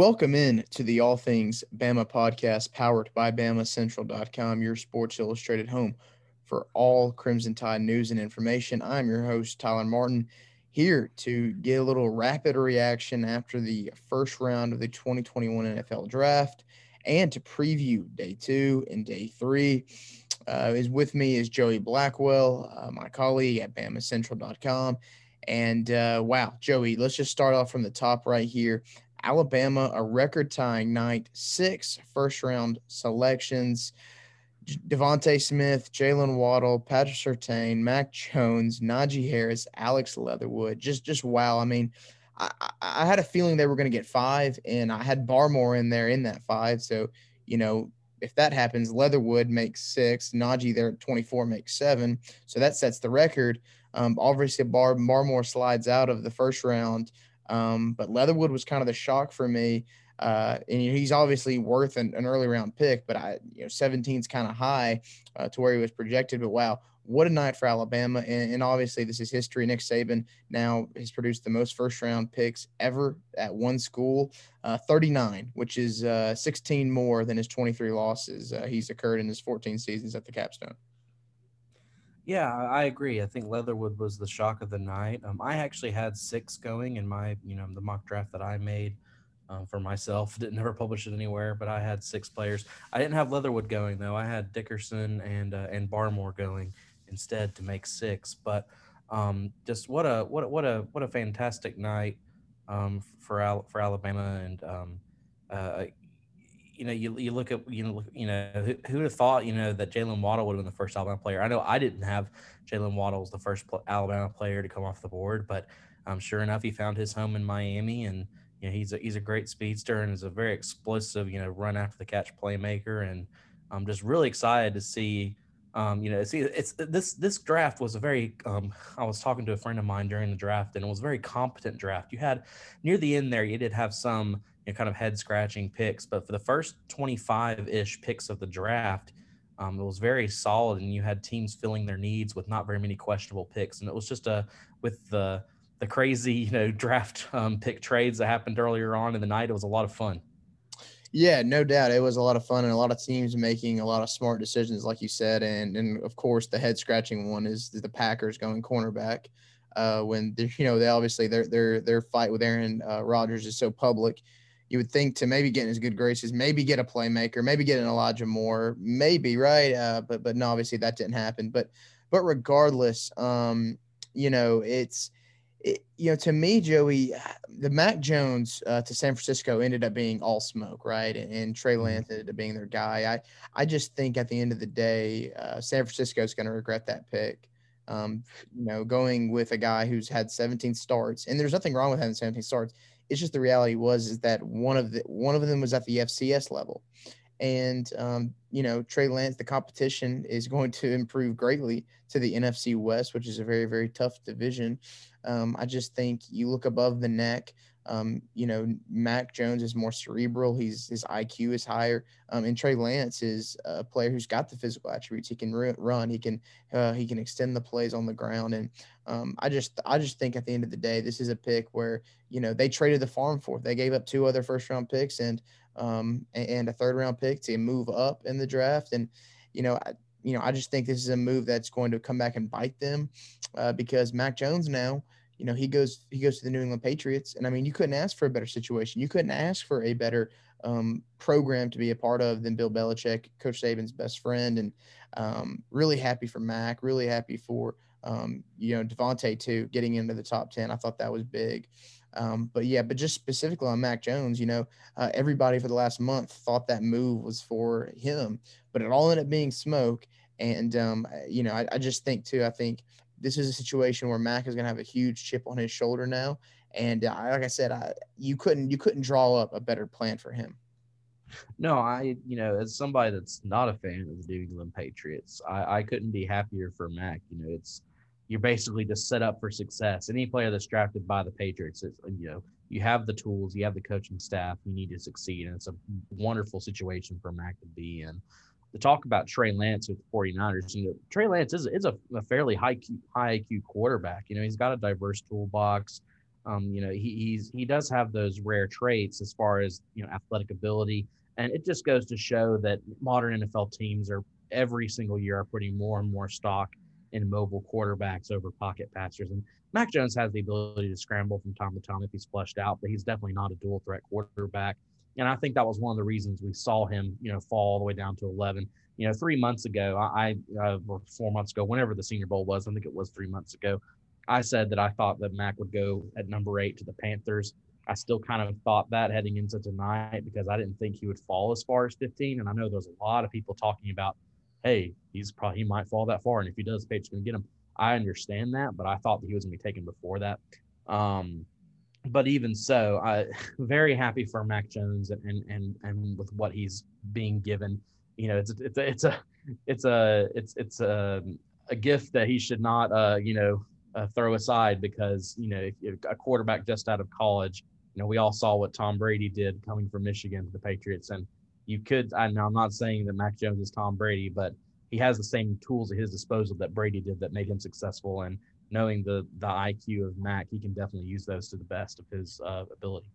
Welcome in to the All Things Bama podcast powered by BamaCentral.com, your Sports Illustrated home for all Crimson Tide news and information. I'm your host, Tyler Martin, here to get a little rapid reaction after the first round of the 2021 NFL Draft and to preview day two and day three. Uh, is with me is Joey Blackwell, uh, my colleague at BamaCentral.com. And uh, wow, Joey, let's just start off from the top right here. Alabama, a record tying night, six first round selections. DeVonta Smith, Jalen Waddle, Patrick Surtain, Mac Jones, Najee Harris, Alex Leatherwood. Just, just wow. I mean, I, I had a feeling they were going to get five, and I had Barmore in there in that five. So, you know, if that happens, Leatherwood makes six, Najee there at 24 makes seven. So that sets the record. Um, obviously, Bar Barmore slides out of the first round. Um, but Leatherwood was kind of the shock for me. Uh, and he's obviously worth an, an, early round pick, but I, you know, 17 is kind of high uh, to where he was projected. But wow, what a night for Alabama. And, and, obviously, this is history. Nick Saban now has produced the most first round picks ever at one school, uh, 39, which is uh, 16 more than his 23 losses uh, he's occurred in his 14 seasons at the capstone. Yeah, I agree. I think Leatherwood was the shock of the night. Um, I actually had six going in my, you know, the mock draft that I made um, for myself. Didn't never publish it anywhere, but I had six players. I didn't have Leatherwood going though. I had Dickerson and uh, and Barmore going instead to make six. But um, just what a what a, what a what a fantastic night um, for Al- for Alabama and um, uh, you know, you, you look at you know you know who, who would have thought you know that Jalen Waddle would have been the first Alabama player. I know I didn't have Jalen Waddle as the first Alabama player to come off the board, but um, sure enough, he found his home in Miami, and you know he's a he's a great speedster and is a very explosive you know run after the catch playmaker, and I'm just really excited to see. Um, you know, see, it's this this draft was a very. Um, I was talking to a friend of mine during the draft, and it was a very competent draft. You had near the end there, you did have some know, kind of head scratching picks. But for the first 25 ish picks of the draft, um, it was very solid, and you had teams filling their needs with not very many questionable picks. And it was just a with the the crazy you know draft um, pick trades that happened earlier on in the night. It was a lot of fun. Yeah, no doubt. It was a lot of fun and a lot of teams making a lot of smart decisions, like you said. And and of course, the head scratching one is the Packers going cornerback. Uh, when you know they obviously their their their fight with Aaron uh, Rodgers is so public, you would think to maybe get in his good graces, maybe get a playmaker, maybe get an Elijah Moore, maybe right. Uh, but but no, obviously that didn't happen. But but regardless, um, you know, it's it, you know to me, Joey, the Mac Jones uh, to San Francisco ended up being all smoke, right? And, and Trey mm-hmm. Lance ended up being their guy. I I just think at the end of the day, uh, San Francisco is going to regret that pick. Um, you know, going with a guy who's had 17 starts, and there's nothing wrong with having 17 starts it's just the reality was is that one of the one of them was at the FCS level, and um, you know Trey Lance, the competition is going to improve greatly to the NFC West, which is a very very tough division. Um, I just think you look above the neck. Um, you know, Mac Jones is more cerebral. He's his IQ is higher. Um, and Trey Lance is a player who's got the physical attributes. He can run. He can uh, he can extend the plays on the ground. And um, I just I just think at the end of the day, this is a pick where you know they traded the farm for. They gave up two other first round picks and um and a third round pick to move up in the draft. And you know. I, you know, I just think this is a move that's going to come back and bite them uh, because Mac Jones now, you know, he goes he goes to the New England Patriots, and I mean, you couldn't ask for a better situation. You couldn't ask for a better um, program to be a part of than Bill Belichick, Coach Saban's best friend, and um, really happy for Mac. Really happy for um, you know DeVonta too, getting into the top ten. I thought that was big. Um, but yeah, but just specifically on Mac Jones, you know, uh, everybody for the last month thought that move was for him, but it all ended up being smoke. And um, you know, I, I just think too. I think this is a situation where Mac is going to have a huge chip on his shoulder now. And uh, like I said, I, you couldn't you couldn't draw up a better plan for him. No, I you know as somebody that's not a fan of the New England Patriots, I, I couldn't be happier for Mac. You know, it's you're basically just set up for success. Any player that's drafted by the Patriots, is, you know, you have the tools, you have the coaching staff, you need to succeed, and it's a wonderful situation for Mac to be in to talk about Trey Lance with the 49ers, you know, Trey Lance is, is a, a fairly high high IQ quarterback. You know, he's got a diverse toolbox. Um, you know, he, he's he does have those rare traits as far as you know athletic ability, and it just goes to show that modern NFL teams are every single year are putting more and more stock in mobile quarterbacks over pocket passers. And Mac Jones has the ability to scramble from time to time if he's flushed out, but he's definitely not a dual threat quarterback. And I think that was one of the reasons we saw him, you know, fall all the way down to 11. You know, three months ago, I, uh, or four months ago, whenever the Senior Bowl was, I think it was three months ago, I said that I thought that Mac would go at number eight to the Panthers. I still kind of thought that heading into tonight because I didn't think he would fall as far as 15. And I know there's a lot of people talking about, hey, he's probably he might fall that far, and if he does, Patriots going to get him. I understand that, but I thought that he was going to be taken before that. Um, but even so, I very happy for Mac Jones and and and, and with what he's being given. You know, it's it's a, it's a it's a it's it's a a gift that he should not uh you know uh, throw aside because you know a quarterback just out of college, you know we all saw what Tom Brady did coming from Michigan to the Patriots, and you could. I know I'm not saying that Mac Jones is Tom Brady, but he has the same tools at his disposal that Brady did that made him successful. And knowing the the IQ of Mac, he can definitely use those to the best of his uh, ability.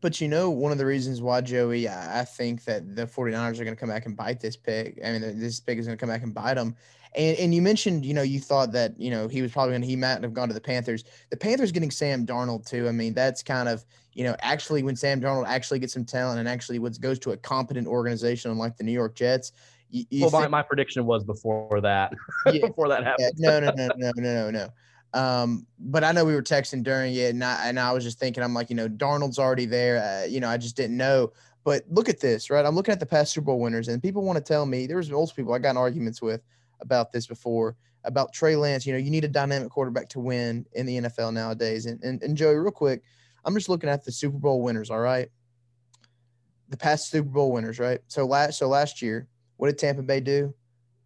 But you know, one of the reasons why Joey, I think that the 49ers are going to come back and bite this pick. I mean, this pick is going to come back and bite them. And, and you mentioned, you know, you thought that, you know, he was probably going to, he might have gone to the Panthers. The Panthers getting Sam Darnold too. I mean, that's kind of, you know, actually when Sam Darnold actually gets some talent and actually goes to a competent organization unlike the New York Jets. You, you well, think, my, my prediction was before that, yeah, before that happened. Yeah, no, no, no, no, no, no, no. Um, but I know we were texting during it, and I and I was just thinking, I'm like, you know, Darnold's already there. Uh, you know, I just didn't know. But look at this, right? I'm looking at the past Super Bowl winners, and people want to tell me there was most people I got in arguments with about this before about Trey Lance. You know, you need a dynamic quarterback to win in the NFL nowadays. And and, and Joey, real quick, I'm just looking at the Super Bowl winners. All right, the past Super Bowl winners, right? So last so last year, what did Tampa Bay do?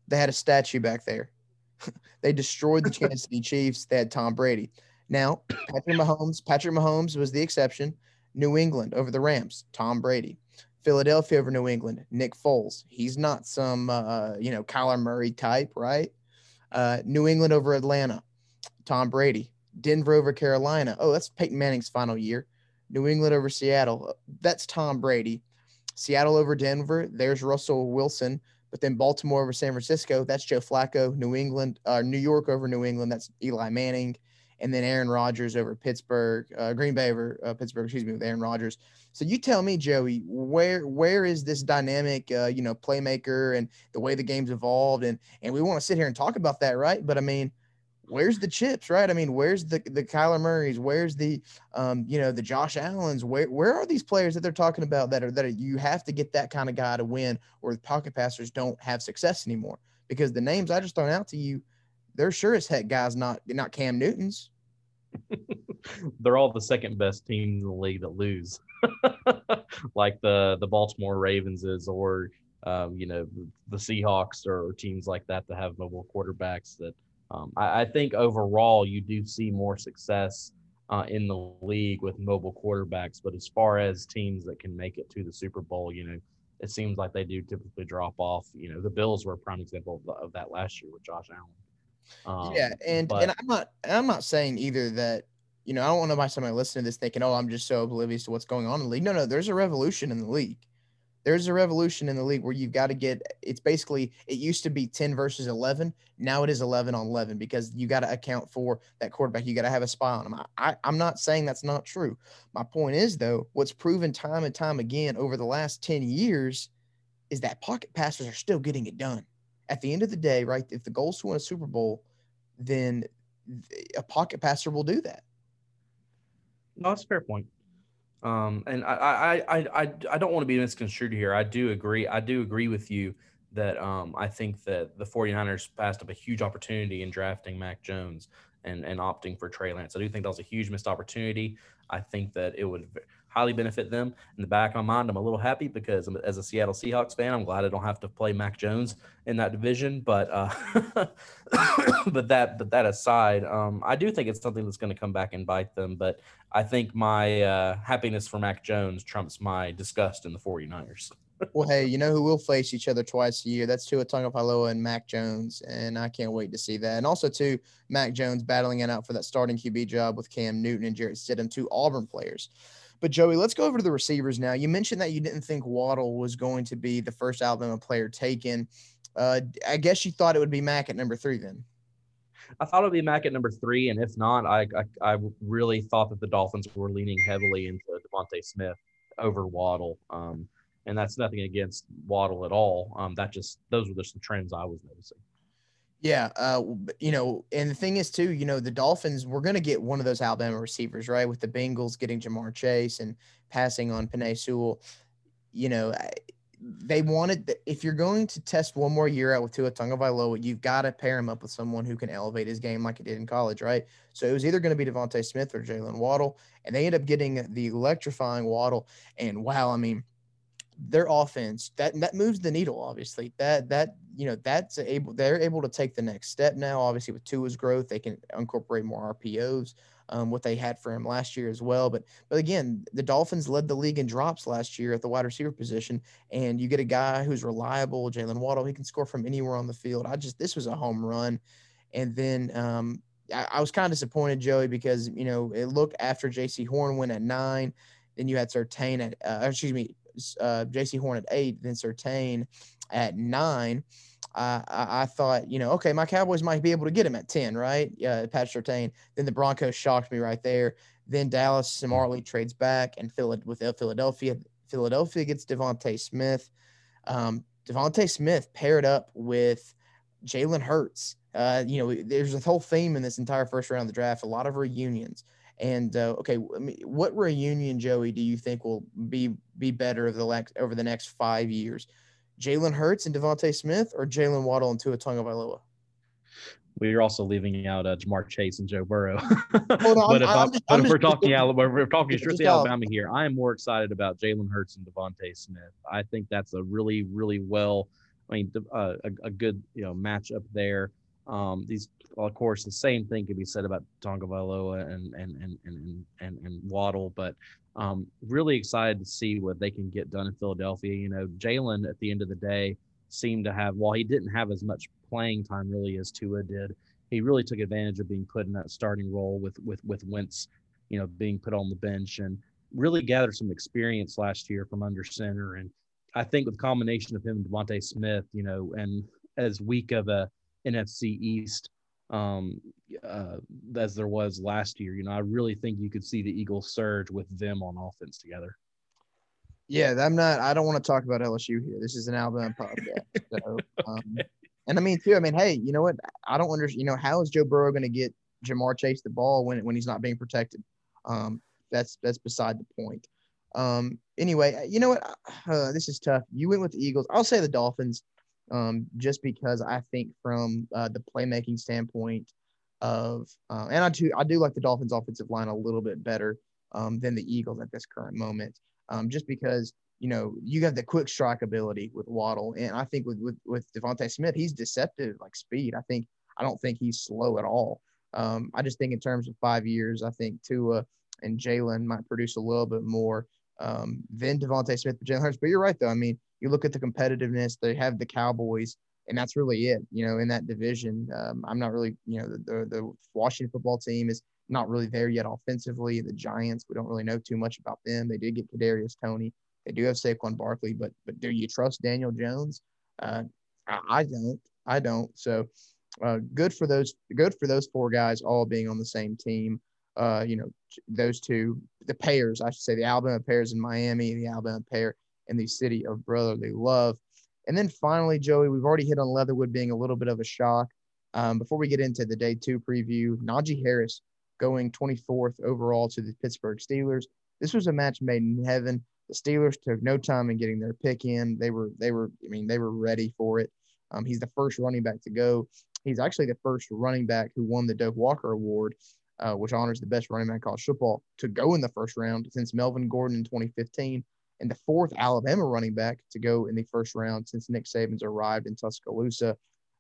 They had a statue back there. they destroyed the Kansas City Chiefs. They had Tom Brady. Now, Patrick Mahomes, Patrick Mahomes was the exception. New England over the Rams, Tom Brady. Philadelphia over New England, Nick Foles. He's not some uh, you know Kyler Murray type, right? Uh, New England over Atlanta, Tom Brady. Denver over Carolina. Oh, that's Peyton Manning's final year. New England over Seattle. That's Tom Brady. Seattle over Denver. There's Russell Wilson. But then Baltimore over San Francisco, that's Joe Flacco. New England, uh, New York over New England, that's Eli Manning. And then Aaron Rodgers over Pittsburgh, uh, Green Bay over uh, Pittsburgh, excuse me, with Aaron Rodgers. So you tell me, Joey, where where is this dynamic, uh, you know, playmaker and the way the game's evolved, and and we want to sit here and talk about that, right? But I mean, where's the chips, right? I mean, where's the the Kyler Murray's? Where's the um, you know, the Josh Allen's? Where where are these players that they're talking about that are that are, you have to get that kind of guy to win, or the pocket passers don't have success anymore? Because the names I just thrown out to you, they're sure as heck guys not not Cam Newton's. they're all the second best team in the league that lose, like the the Baltimore Ravens is, or um, you know the Seahawks or teams like that that have mobile quarterbacks that um, I, I, think overall you do see more success uh, in the league with mobile quarterbacks, but as far as teams that can make it to the Super Bowl, you know, it seems like they do typically drop off. You know, the Bills were a prime example of, of that last year with Josh Allen. Um, yeah, and but, and I'm not I'm not saying either that you know I don't want to buy somebody listening to this thinking oh I'm just so oblivious to what's going on in the league. No, no, there's a revolution in the league there's a revolution in the league where you've got to get it's basically it used to be 10 versus 11 now it is 11 on 11 because you got to account for that quarterback you got to have a spy on him. I, I, i'm not saying that's not true. My point is though what's proven time and time again over the last 10 years is that pocket passers are still getting it done. At the end of the day right if the goal is to win a super bowl then a pocket passer will do that. No that's a fair point um, and I, I, I, I, don't want to be misconstrued here. I do agree. I do agree with you that um, I think that the 49ers passed up a huge opportunity in drafting Mac Jones and, and opting for Trey Lance. I do think that was a huge missed opportunity. I think that it would highly benefit them. In the back of my mind, I'm a little happy because as a Seattle Seahawks fan, I'm glad I don't have to play Mac Jones in that division. But uh, but that but that aside, um, I do think it's something that's going to come back and bite them. But I think my uh, happiness for Mac Jones trumps my disgust in the 49ers. well, hey, you know who will face each other twice a year? That's Tua Tagovailoa and Mac Jones, and I can't wait to see that. And also, too, Mac Jones battling it out for that starting QB job with Cam Newton and Jarrett Stidham, two Auburn players. But Joey, let's go over to the receivers now. You mentioned that you didn't think Waddle was going to be the first Alabama player taken. Uh, I guess you thought it would be Mac at number three then. I thought it would be Mac at number three, and if not, I, I, I really thought that the Dolphins were leaning heavily into DeVonta Smith over Waddle. Um, and that's nothing against Waddle at all. Um, that just those were just the trends I was noticing. Yeah, uh, you know, and the thing is too, you know, the Dolphins we're going to get one of those Alabama receivers, right? With the Bengals getting Ja'Marr Chase and passing on Penei Sewell, you know, they wanted if you're going to test one more year out with Tua Tagovailoa, you've got to pair him up with someone who can elevate his game like he did in college, right? So it was either going to be DeVonta Smith or Jalen Waddle, and they ended up getting the electrifying Waddle. And wow, I mean, their offense that that moves the needle obviously. That that you know that's able they're able to take the next step now. Obviously with Tua's growth they can incorporate more RPOs um, what they had for him last year as well. But but again the Dolphins led the league in drops last year at the wide receiver position and you get a guy who's reliable Jalen Waddle he can score from anywhere on the field. I just this was a home run. And then um, I, I was kind of disappointed Joey because you know it looked after Jaycee Horn went at nine then you had Surtain at uh, excuse me uh, Jaycee Horn at eight, then Surtain at nine. I, I, thought, you know, okay, my Cowboys might be able to get him at 10, right? Yeah, Pat Surtain. Then the Broncos shocked me right there. Then Dallas smartly trades back and fill it with Philadelphia. Philadelphia gets DeVonta Smith. Um, DeVonta Smith paired up with Jalen Hurts. Uh, you know, there's a whole theme in this entire first round of the draft, a lot of reunions. And uh, okay, what reunion, Joey, do you think will be be better over the next over the next five years? Jalen Hurts and DeVonta Smith, or Jalen Waddle and Tua Tagovailoa? we are also leaving out uh, Ja'Marr Chase and Joe Burrow. but if, I'm, just, but if we're talking Alabama, we're talking strictly Alabama here. I am more excited about Jalen Hurts and DeVonta Smith. I think that's a really, really well, I mean, uh, a, a, good you know matchup there. Um, these, of course, the same thing could be said about Tagovailoa and and and and and, and Waddle, but um, really excited to see what they can get done in Philadelphia. You know, Jalen at the end of the day seemed to have, while he didn't have as much playing time really as Tua did, he really took advantage of being put in that starting role with with with Wentz, you know, being put on the bench and really gathered some experience last year from under center. And I think with combination of him and DeVonta Smith, you know, and as weak of a NFC East um, uh, as there was last year. You know, I really think you could see the Eagles surge with them on offense together. Yeah, I'm not. I don't want to talk about LSU here. This is an Alabama podcast. So, um, and I mean, too. I mean, hey, you know what? I don't understand. You know, how is Joe Burrow going to get Ja'Marr Chase the ball when when he's not being protected? Um, that's that's beside the point. Um, anyway, you know what? Uh, this is tough. You went with the Eagles. I'll say the Dolphins um, just because I think from uh, the playmaking standpoint of, uh, and I do I do like the Dolphins' offensive line a little bit better um, than the Eagles at this current moment, um, just because you know you have the quick strike ability with Waddle, and I think with with with DeVonta Smith, he's deceptive like speed. I think I don't think he's slow at all. Um, I just think in terms of five years, I think Tua and Jalen might produce a little bit more um, than DeVonta Smith, but Jalen Hurts. But you're right though. I mean, you look at the competitiveness. They have the Cowboys, and that's really it. You know, in that division, um, I'm not really. You know, the, the, the Washington football team is not really there yet offensively. The Giants, we don't really know too much about them. They did get Kadarius Toney. They do have Saquon Barkley, but but do you trust Daniel Jones? Uh, I, I don't. I don't. So uh, good for those. Good for those four guys all being on the same team. Uh, you know, those two, the pairs, I should say, the Alabama pairs in Miami, the Alabama pair in the city of brotherly love. And then finally, Joey, we've already hit on Leatherwood being a little bit of a shock. Um, before we get into the day two preview, Najee Harris going 24th overall to the Pittsburgh Steelers. This was a match made in heaven. The Steelers took no time in getting their pick in. They were, they were, I mean, they were ready for it. Um, he's the first running back to go. He's actually the first running back who won the Doak Walker Award, uh, which honors the best running back college football to go in the first round since Melvin Gordon in 2015 and the fourth Alabama running back to go in the first round since Nick Saban's arrived in Tuscaloosa.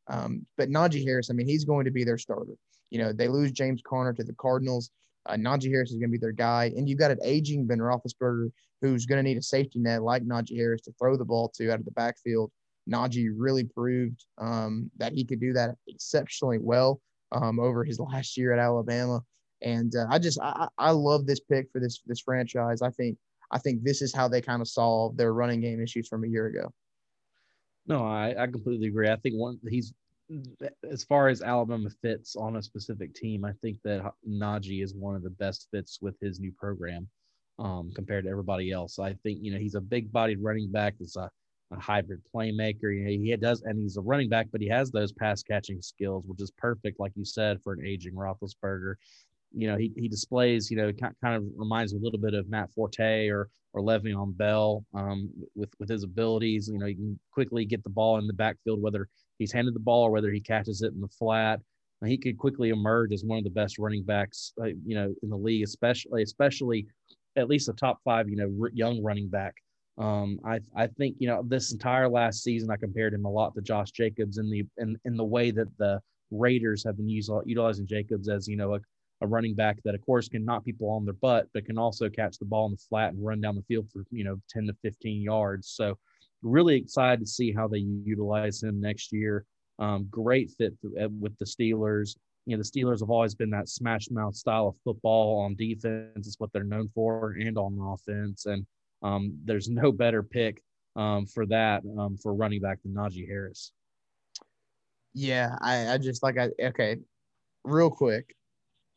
Um, but Najee Harris, I mean, he's going to be their starter. You know, they lose James Conner to the Cardinals. Uh, Najee Harris is going to be their guy, and you've got an aging Ben Roethlisberger who's going to need a safety net like Najee Harris to throw the ball to out of the backfield. Najee really proved um, that he could do that exceptionally well um, over his last year at Alabama. And uh, I just I, I love this pick for this this franchise. I think I think this is how they kind of solve their running game issues from a year ago. No, I, I completely agree. I think one he's as far as Alabama fits on a specific team, I think that Najee is one of the best fits with his new program um, compared to everybody else. I think you know he's a big-bodied running back. That's a, a hybrid playmaker. You know, he does, and he's a running back, but he has those pass-catching skills, which is perfect, like you said, for an aging Roethlisberger you know, he, he displays, you know, kind of reminds me a little bit of Matt Forte or or Le'Veon Bell um, with with his abilities. You know, he can quickly get the ball in the backfield, whether he's handed the ball or whether he catches it in the flat. He could quickly emerge as one of the best running backs, uh, you know, in the league, especially especially at least a top five, you know, young running back. Um, I I think you know this entire last season I compared him a lot to Josh Jacobs in the in, in the way that the Raiders have been using, utilizing Jacobs as you know a a running back that, of course, can knock people on their butt, but can also catch the ball in the flat and run down the field for, you know, 10 to 15 yards. So, really excited to see how they utilize him next year. Um, great fit uh, with the Steelers. You know, the Steelers have always been that smash mouth style of football on defense. is what they're known for, and on offense. And um, there's no better pick um, for that um, for running back than Najee Harris. Yeah, I, I just like I okay, real quick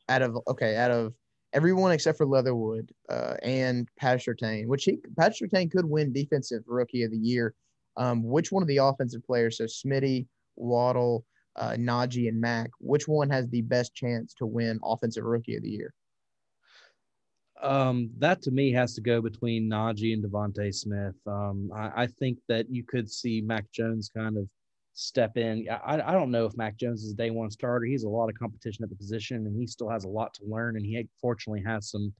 out of okay, out of everyone except for Leatherwood uh, and Pat which he Pat could win Defensive Rookie of the Year. Um, which one of the offensive players, so Smitty, Waddle, uh, Najee, and Mac, which one has the best chance to win Offensive Rookie of the Year? Um, that to me has to go between Najee and DeVonta Smith. Um, I, I, think that you could see Mac Jones kind of step in. I, I don't know if Mac Jones is a day one starter. He's a lot of competition at the position, and he still has a lot to learn. And he fortunately has some,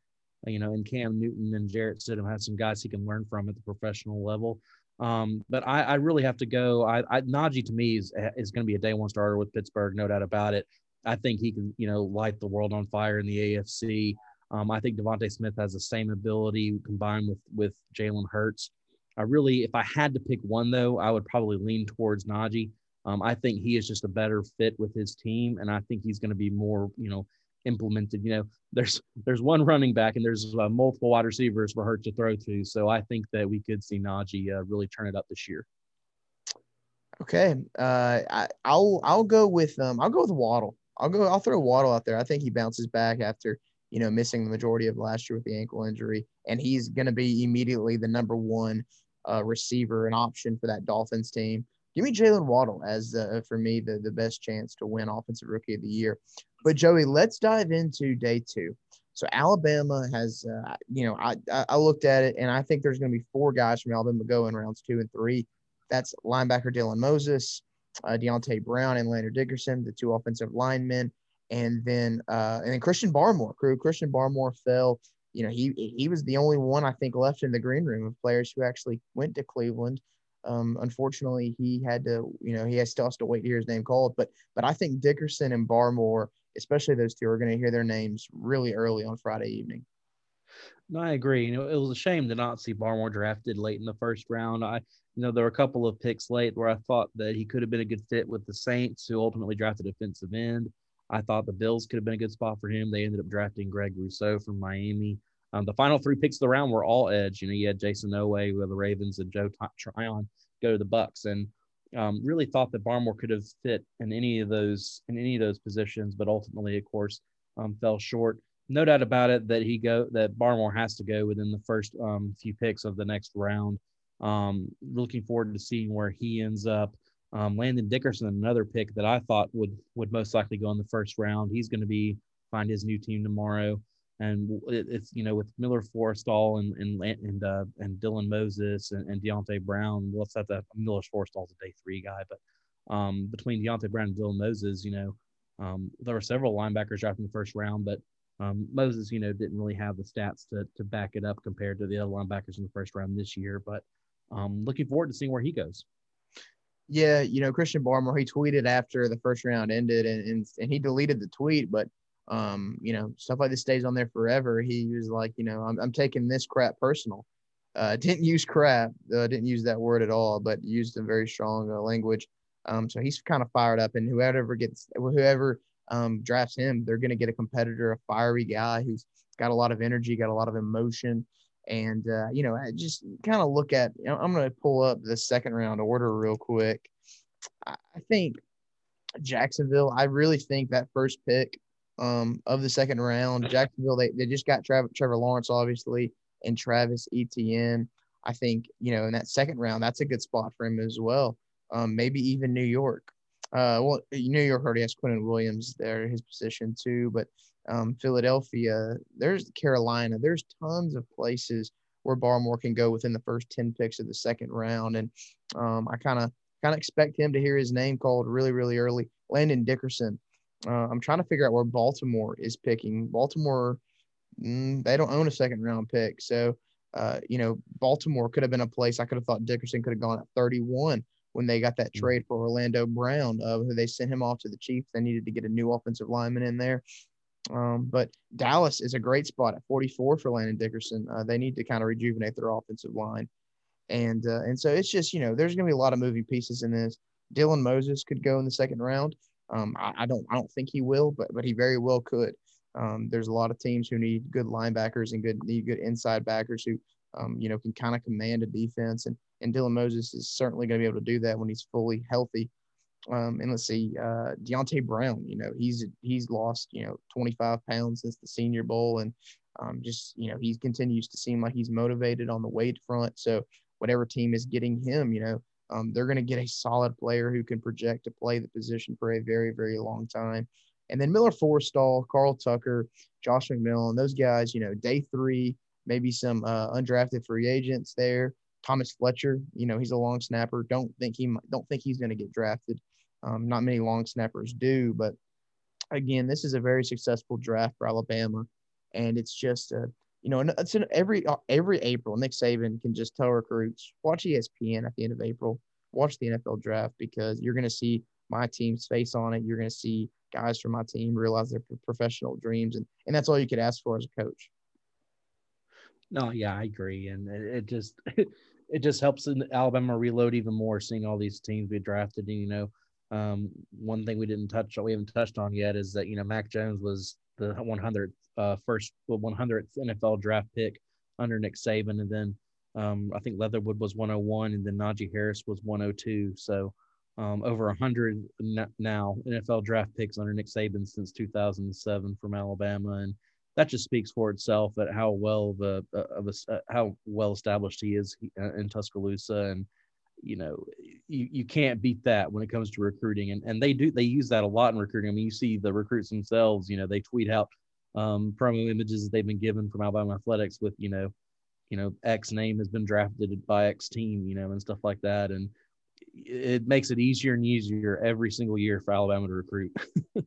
you know, in Cam Newton and Jarrett Stidham has some guys he can learn from at the professional level. Um, but I, I, really have to go. I, I Najee to me is is going to be a day one starter with Pittsburgh, no doubt about it. I think he can, you know, light the world on fire in the AFC. Um, I think DeVonta Smith has the same ability combined with with Jalen Hurts. I really, if I had to pick one though, I would probably lean towards Najee. Um, I think he is just a better fit with his team, and I think he's going to be more, you know, implemented. You know, there's there's one running back and there's uh, multiple wide receivers for Hurt to throw to, so I think that we could see Najee uh, really turn it up this year. Okay, uh, I, I'll I'll go with um I'll go with Waddle. I'll go I'll throw Waddle out there. I think he bounces back after you know missing the majority of last year with the ankle injury, and he's going to be immediately the number one uh, receiver, an option for that Dolphins team. Give me Jalen Waddle as uh, for me the, the best chance to win Offensive Rookie of the Year. But Joey, let's dive into day two. So Alabama has, uh, you know, I I looked at it and I think there's going to be four guys from Alabama go in rounds two and three. That's linebacker Dylan Moses, uh, Deonte Brown, and Landon Dickerson, the two offensive linemen, and then uh, and then Christian Barmore. Crew Christian Barmore fell you know, he he was the only one I think left in the green room of players who actually went to Cleveland. Um, unfortunately, he had to, you know, he has still has to wait to hear his name called. But but I think Dickerson and Barmore, especially those two, are going to hear their names really early on Friday evening. No, I agree. You know, it was a shame to not see Barmore drafted late in the first round. I, you know, there were a couple of picks late where I thought that he could have been a good fit with the Saints, who ultimately drafted defensive end. I thought the Bills could have been a good spot for him. They ended up drafting Greg Rousseau from Miami. Um, the final three picks of the round were all edge. You know, you had Jayson Oweh with the Ravens and Joe Tryon go to the Bucks, and um, really thought that Barmore could have fit in any of those in any of those positions, but ultimately, of course, um, fell short. No doubt about it that he go that Barmore has to go within the first um, few picks of the next round. Um, looking forward to seeing where he ends up. Um, Landon Dickerson, another pick that I thought would would most likely go in the first round. He's going to be find his new team tomorrow. And it's you know with Miller Forristall and and and uh, and Dylan Moses and, and Deonte Brown. Let's have that Miller Forristall's a day three guy, but um, between Deonte Brown and Dylan Moses, you know, um, there were several linebackers drafted in the first round, but um, Moses, you know, didn't really have the stats to to back it up compared to the other linebackers in the first round this year. But um, looking forward to seeing where he goes. Yeah, you know, Christian Barmore, he tweeted after the first round ended and, and, and he deleted the tweet, but um, you know, stuff like this stays on there forever. He was like, you know, I'm, I'm taking this crap personal. Uh, didn't use crap, uh, didn't use that word at all, but used a very strong uh, language. Um, so he's kind of fired up, and whoever gets, whoever um, drafts him, they're going to get a competitor, a fiery guy who's got a lot of energy, got a lot of emotion, and uh, you know, just kind of look at. You know, I'm going to pull up the second round order real quick. I think Jacksonville. I really think that first pick um, of the second round, Jacksonville. They, they just got Trevor, Trevor Lawrence, obviously, and Travis Etienne. I think you know in that second round, that's a good spot for him as well. Um, maybe even New York. Uh, well, New York already has Quinnen Williams there, his position too. But um, Philadelphia, there's Carolina, there's tons of places where Barmore can go within the first ten picks of the second round, and um, I kind of kind of expect him to hear his name called really, really early. Landon Dickerson. Uh, I'm trying to figure out where Baltimore is picking. Baltimore, mm, they don't own a second round pick. So, uh, you know, Baltimore could have been a place I could have thought Dickerson could have gone at 31 when they got that mm. trade for Orlando Brown. Uh, they sent him off to the Chiefs. They needed to get a new offensive lineman in there. Um, but Dallas is a great spot at 44 for Landon Dickerson. Uh, they need to kind of rejuvenate their offensive line. And uh, and so it's just you know there's going to be a lot of moving pieces in this. Dylan Moses could go in the second round. Um, I, I, don't I don't think he will, but but he very well could. Um, there's a lot of teams who need good linebackers and good need good inside backers who um, you know can kind of command a defense, and and Dylan Moses is certainly going to be able to do that when he's fully healthy. Um, and let's see, uh, Deonte Brown, you know, he's he's lost you know 25 pounds since the Senior Bowl, and um, just you know he continues to seem like he's motivated on the weight front. So whatever team is getting him, you know, um, they're going to get a solid player who can project to play the position for a very, very long time. And then Miller Forristall, Carl Tucker, Josh McMillon, those guys, you know, day three, maybe some uh, undrafted free agents there. Thomas Fletcher, you know, he's a long snapper. Don't think he don't think he's going to get drafted. Um, not many long snappers do, but again, this is a very successful draft for Alabama, and it's just a you know, it's in every uh, every April. Nick Saban can just tell recruits watch ESPN at the end of April, watch the NFL draft because you're going to see my team's face on it. You're going to see guys from my team realize their professional dreams, and and that's all you could ask for as a coach. No, yeah, I agree, and it, it just it just helps Alabama reload even more, seeing all these teams be drafted. And you know, um, one thing we didn't touch, we haven't touched on yet, is that you know Mac Jones was the 100th uh, first 100th NFL draft pick under Nick Saban, and then um, I think Leatherwood was 101, and then Najee Harris was 102. So um, over 100 now NFL draft picks under Nick Saban since 2007 from Alabama, and that just speaks for itself at how well the uh, of a, uh, how well established he is uh, in Tuscaloosa, and you know you, you can't beat that when it comes to recruiting, and and they do they use that a lot in recruiting. I mean, you see the recruits themselves, you know, they tweet out um, promo images that they've been given from Alabama athletics with, you know, you know, X name has been drafted by X team, you know, and stuff like that. And it makes it easier and easier every single year for Alabama to recruit.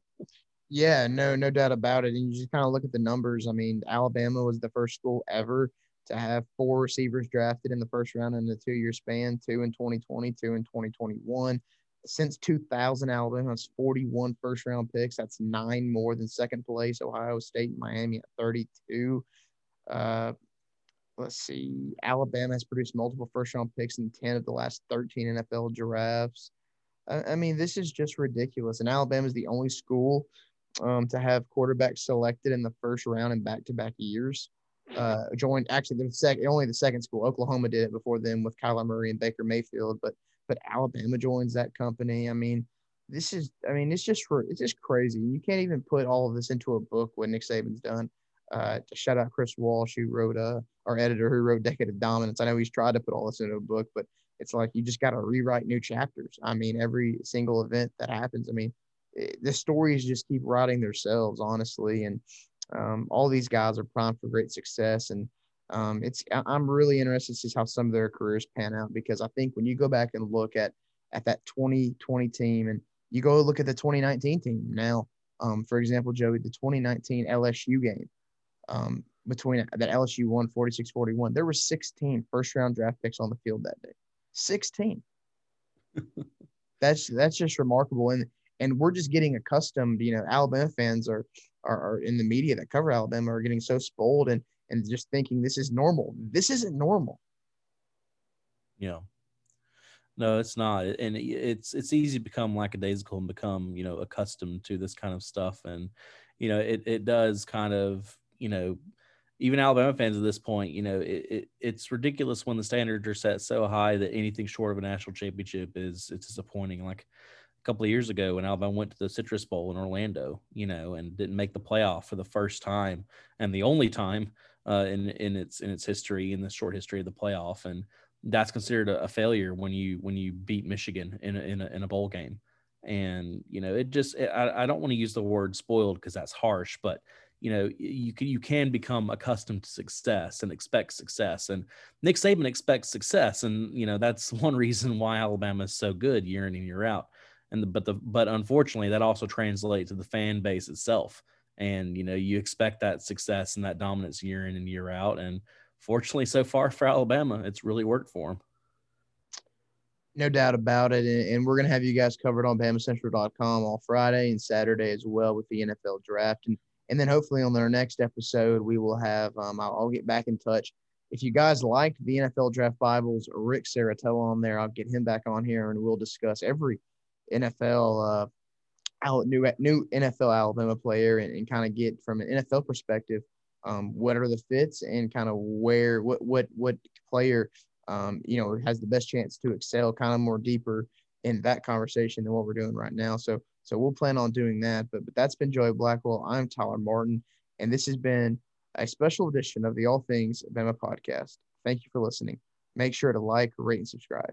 yeah, no, no doubt about it. And you just kind of look at the numbers. I mean, Alabama was the first school ever to have four receivers drafted in the first round in the two year span, two in 2020, two in 2021 since 2000, Alabama has 41 first round picks. That's nine more than second place, Ohio State and Miami at 32. Uh, let's see. Alabama has produced multiple first round picks in 10 of the last 13 NFL drafts. I, I mean, this is just ridiculous. And Alabama is the only school um, to have quarterbacks selected in the first round in back to back years. Uh, joined actually the second, only the second school. Oklahoma did it before them with Kyler Murray and Baker Mayfield, but but Alabama joins that company. I mean, this is, I mean, it's just, it's just crazy. You can't even put all of this into a book what Nick Saban's done. Uh, shout out Chris Walsh, who wrote, uh, our editor who wrote Decade of Dominance. I know he's tried to put all this into a book, but it's like you just got to rewrite new chapters. I mean, every single event that happens, I mean, it, the stories just keep writing themselves, honestly. And um, all these guys are primed for great success. And um, it's I'm really interested to see how some of their careers pan out because I think when you go back and look at at that 2020 team and you go look at the 2019 team now, um, for example, Joey, the 2019 LSU game um, between that LSU won 46-41, there were 16 first round draft picks on the field that day. 16. that's that's just remarkable and and we're just getting accustomed. You know, Alabama fans are are, are in the media that cover Alabama are getting so spoiled and and just thinking this is normal. This isn't normal. Yeah. No, it's not, and it's it's easy to become lackadaisical and become you know accustomed to this kind of stuff, and you know it it does kind of you know even Alabama fans at this point, you know it, it it's ridiculous when the standards are set so high that anything short of a national championship is it's disappointing. Like a couple of years ago when Alabama went to the Citrus Bowl in Orlando, you know, and didn't make the playoff for the first time and the only time uh, in in its in its history in the short history of the playoff, and that's considered a, a failure when you when you beat Michigan in a, in a, in a bowl game. And you know, it just I, I don't want to use the word spoiled because that's harsh, but you know you can you can become accustomed to success and expect success. And nick saban expects success. And you know that's one reason why alabama is so good year in and year out and the, but the but unfortunately that also translates to the fan base itself and you know you expect that success and that dominance year in and year out and fortunately, so far for Alabama, it's really worked for them. No doubt about it. And we're going to have you guys covered on BamaCentral.com all Friday and Saturday as well with the NFL draft. And, and then hopefully on our next episode, we will have, um, I'll, I'll get back in touch. If you guys like the NFL Draft Bibles, Rick Serritella on there, I'll get him back on here and we'll discuss every NFL, uh, new, new NFL Alabama player and, and kind of get from an NFL perspective um, what are the fits and kind of where what what what player um, you know has the best chance to excel kind of more deeper in that conversation than what we're doing right now. So so we'll plan on doing that but but that's been joey blackwell. I'm tyler martin and this has been a special edition of the all things bama podcast. Thank you for listening. Make sure to like rate and subscribe